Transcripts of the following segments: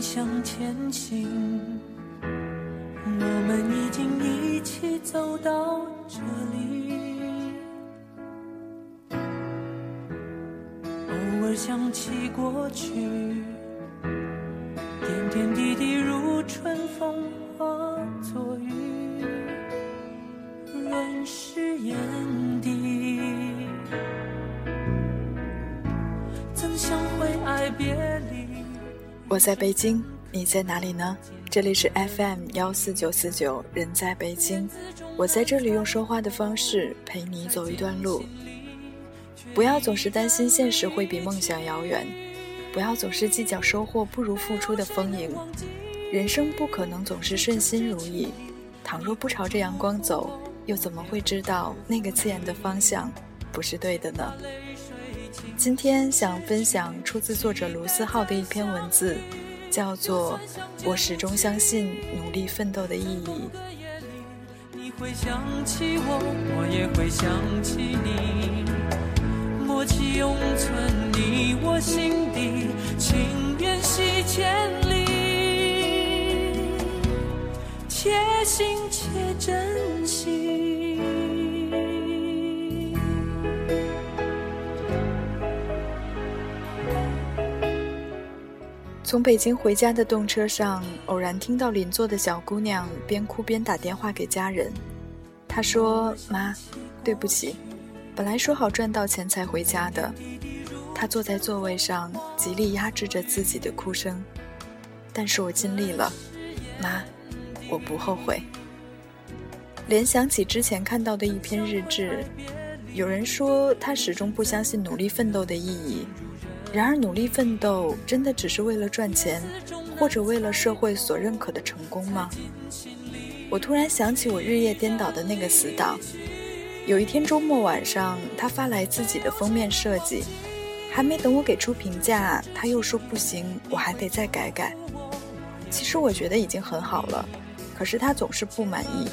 向前行，我们已经一起走到这里。偶尔想起过去，点点滴滴如春风化作雨，润湿眼底。曾想会爱别离？我在北京，你在哪里呢？这里是 FM 幺四九四九，人在北京，我在这里用说话的方式陪你走一段路。不要总是担心现实会比梦想遥远，不要总是计较收获不如付出的丰盈。人生不可能总是顺心如意，倘若不朝着阳光走，又怎么会知道那个刺眼的方向不是对的呢？今天想分享出自作者卢思浩的一篇文字，叫做《我始终相信努力奋斗的意义》。你会想起我，我也会想起你，默契永存你我心底，情缘系千里，且行且珍从北京回家的动车上，偶然听到邻座的小姑娘边哭边打电话给家人。她说：“妈，对不起，本来说好赚到钱才回家的。”她坐在座位上，极力压制着自己的哭声。但是我尽力了，妈，我不后悔。联想起之前看到的一篇日志，有人说他始终不相信努力奋斗的意义。然而，努力奋斗真的只是为了赚钱，或者为了社会所认可的成功吗？我突然想起我日夜颠倒的那个死党。有一天周末晚上，他发来自己的封面设计，还没等我给出评价，他又说不行，我还得再改改。其实我觉得已经很好了，可是他总是不满意。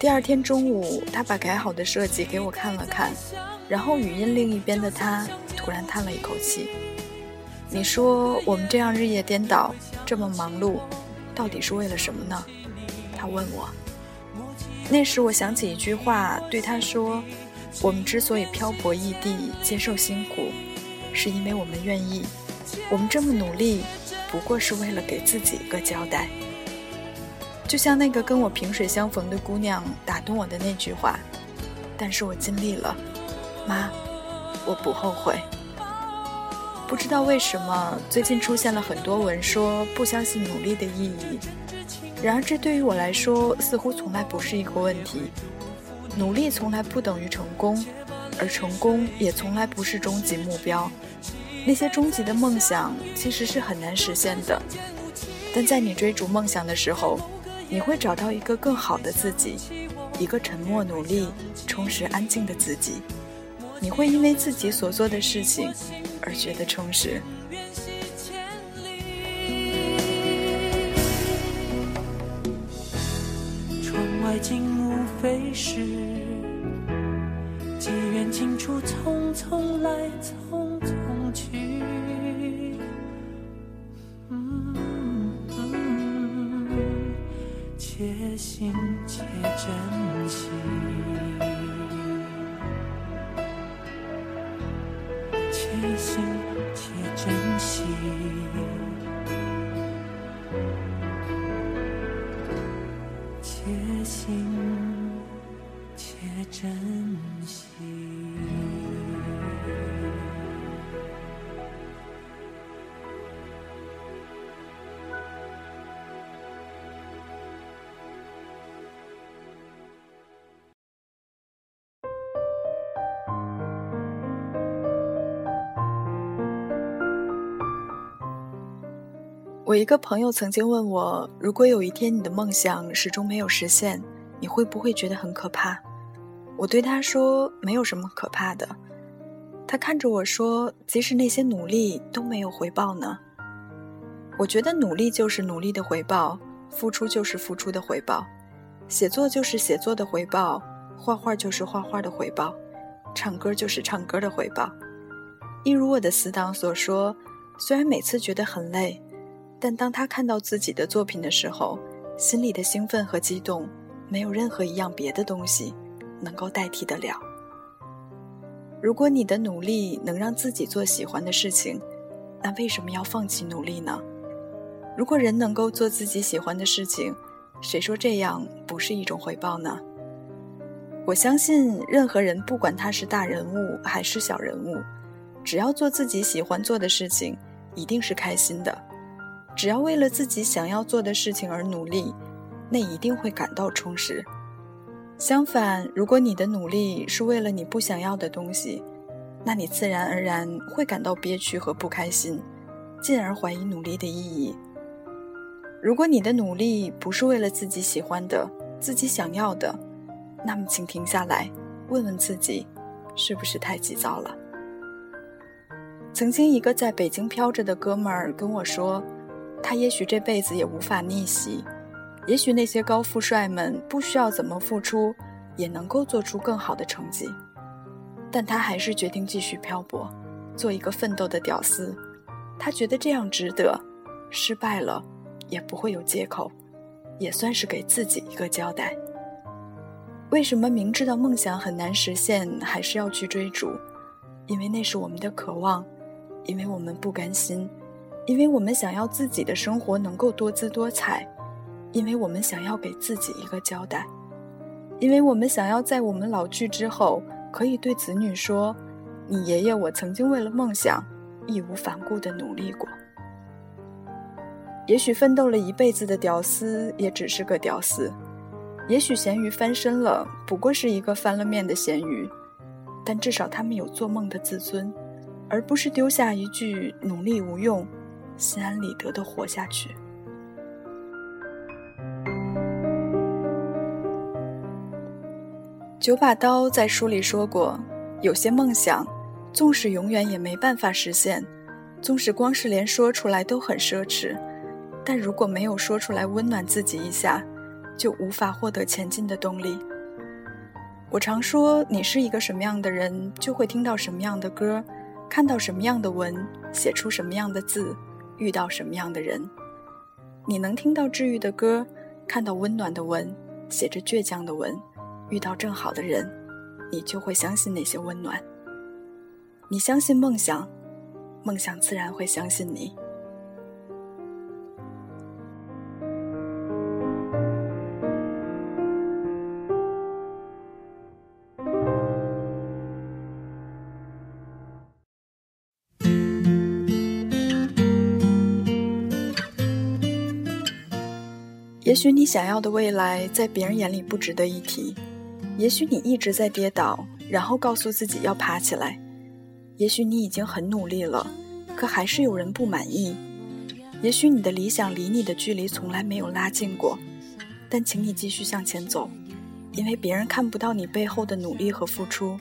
第二天中午，他把改好的设计给我看了看，然后语音另一边的他突然叹了一口气：“你说我们这样日夜颠倒，这么忙碌，到底是为了什么呢？”他问我。那时我想起一句话，对他说：“我们之所以漂泊异地，接受辛苦，是因为我们愿意。我们这么努力，不过是为了给自己一个交代。”就像那个跟我萍水相逢的姑娘打动我的那句话，但是我尽力了，妈，我不后悔。不知道为什么，最近出现了很多文说不相信努力的意义。然而这对于我来说，似乎从来不是一个问题。努力从来不等于成功，而成功也从来不是终极目标。那些终极的梦想其实是很难实现的，但在你追逐梦想的时候。你会找到一个更好的自己，一个沉默、努力、充实、安静的自己。你会因为自己所做的事情而觉得充实。窗外景无非是几缘尽处，匆匆来，匆匆去。嗯且行且珍惜，真心且珍惜。我一个朋友曾经问我：“如果有一天你的梦想始终没有实现，你会不会觉得很可怕？”我对他说：“没有什么可怕的。”他看着我说：“即使那些努力都没有回报呢？”我觉得努力就是努力的回报，付出就是付出的回报，写作就是写作的回报，画画就是画画的回报，唱歌就是唱歌的回报。一如我的死党所说：“虽然每次觉得很累。”但当他看到自己的作品的时候，心里的兴奋和激动，没有任何一样别的东西能够代替得了。如果你的努力能让自己做喜欢的事情，那为什么要放弃努力呢？如果人能够做自己喜欢的事情，谁说这样不是一种回报呢？我相信任何人，不管他是大人物还是小人物，只要做自己喜欢做的事情，一定是开心的。只要为了自己想要做的事情而努力，那一定会感到充实。相反，如果你的努力是为了你不想要的东西，那你自然而然会感到憋屈和不开心，进而怀疑努力的意义。如果你的努力不是为了自己喜欢的、自己想要的，那么请停下来，问问自己，是不是太急躁了？曾经一个在北京飘着的哥们儿跟我说，他也许这辈子也无法逆袭，也许那些高富帅们不需要怎么付出，也能够做出更好的成绩，但他还是决定继续漂泊，做一个奋斗的屌丝。他觉得这样值得，失败了。也不会有借口，也算是给自己一个交代。为什么明知道梦想很难实现，还是要去追逐？因为那是我们的渴望，因为我们不甘心，因为我们想要自己的生活能够多姿多彩，因为我们想要给自己一个交代，因为我们想要在我们老去之后，可以对子女说：“你爷爷我曾经为了梦想，义无反顾地努力过。”也许奋斗了一辈子的屌丝也只是个屌丝，也许咸鱼翻身了，不过是一个翻了面的咸鱼，但至少他们有做梦的自尊，而不是丢下一句努力无用，心安理得的活下去。九把刀在书里说过，有些梦想，纵使永远也没办法实现，纵使光是连说出来都很奢侈。但如果没有说出来温暖自己一下，就无法获得前进的动力。我常说，你是一个什么样的人，就会听到什么样的歌，看到什么样的文，写出什么样的字，遇到什么样的人。你能听到治愈的歌，看到温暖的文，写着倔强的文，遇到正好的人，你就会相信那些温暖。你相信梦想，梦想自然会相信你。也许你想要的未来在别人眼里不值得一提，也许你一直在跌倒，然后告诉自己要爬起来，也许你已经很努力了，可还是有人不满意，也许你的理想离你的距离从来没有拉近过，但请你继续向前走，因为别人看不到你背后的努力和付出，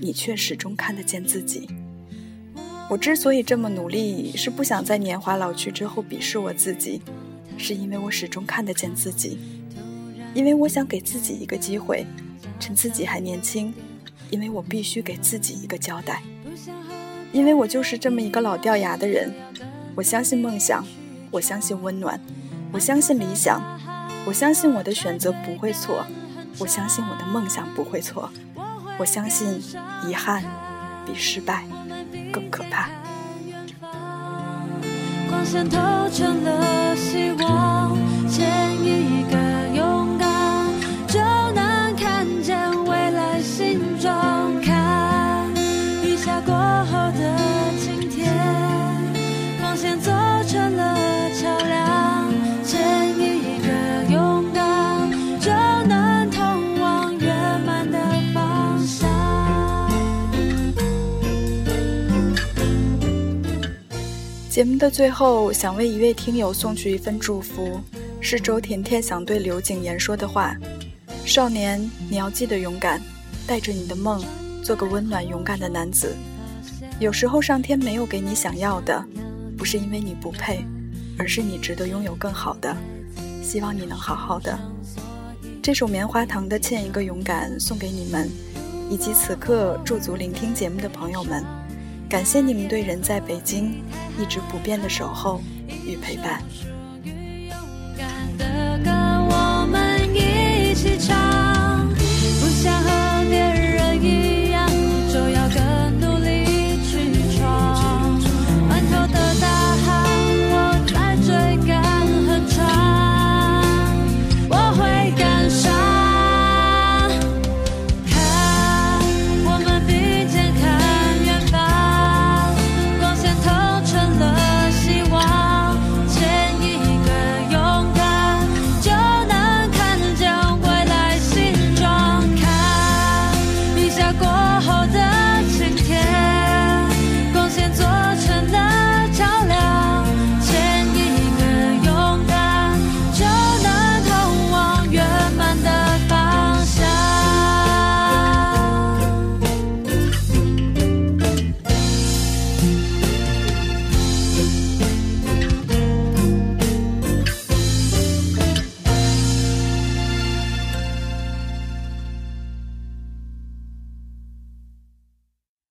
你却始终看得见自己。我之所以这么努力，是不想在年华老去之后鄙视我自己。是因为我始终看得见自己，因为我想给自己一个机会，趁自己还年轻，因为我必须给自己一个交代，因为我就是这么一个老掉牙的人。我相信梦想，我相信温暖，我相信理想，我相信我的选择不会错，我相信我的梦想不会错，我相信遗憾比失败更可怕。线都成了希望，节目的最后，想为一位听友送去一份祝福，是周甜甜想对刘景言说的话：“少年，你要记得勇敢，带着你的梦，做个温暖勇敢的男子。有时候上天没有给你想要的，不是因为你不配，而是你值得拥有更好的。希望你能好好的。”这首棉花糖的《欠一个勇敢》送给你们，以及此刻驻足聆听节目的朋友们。感谢你们对人在北京一直不变的守候，与陪伴。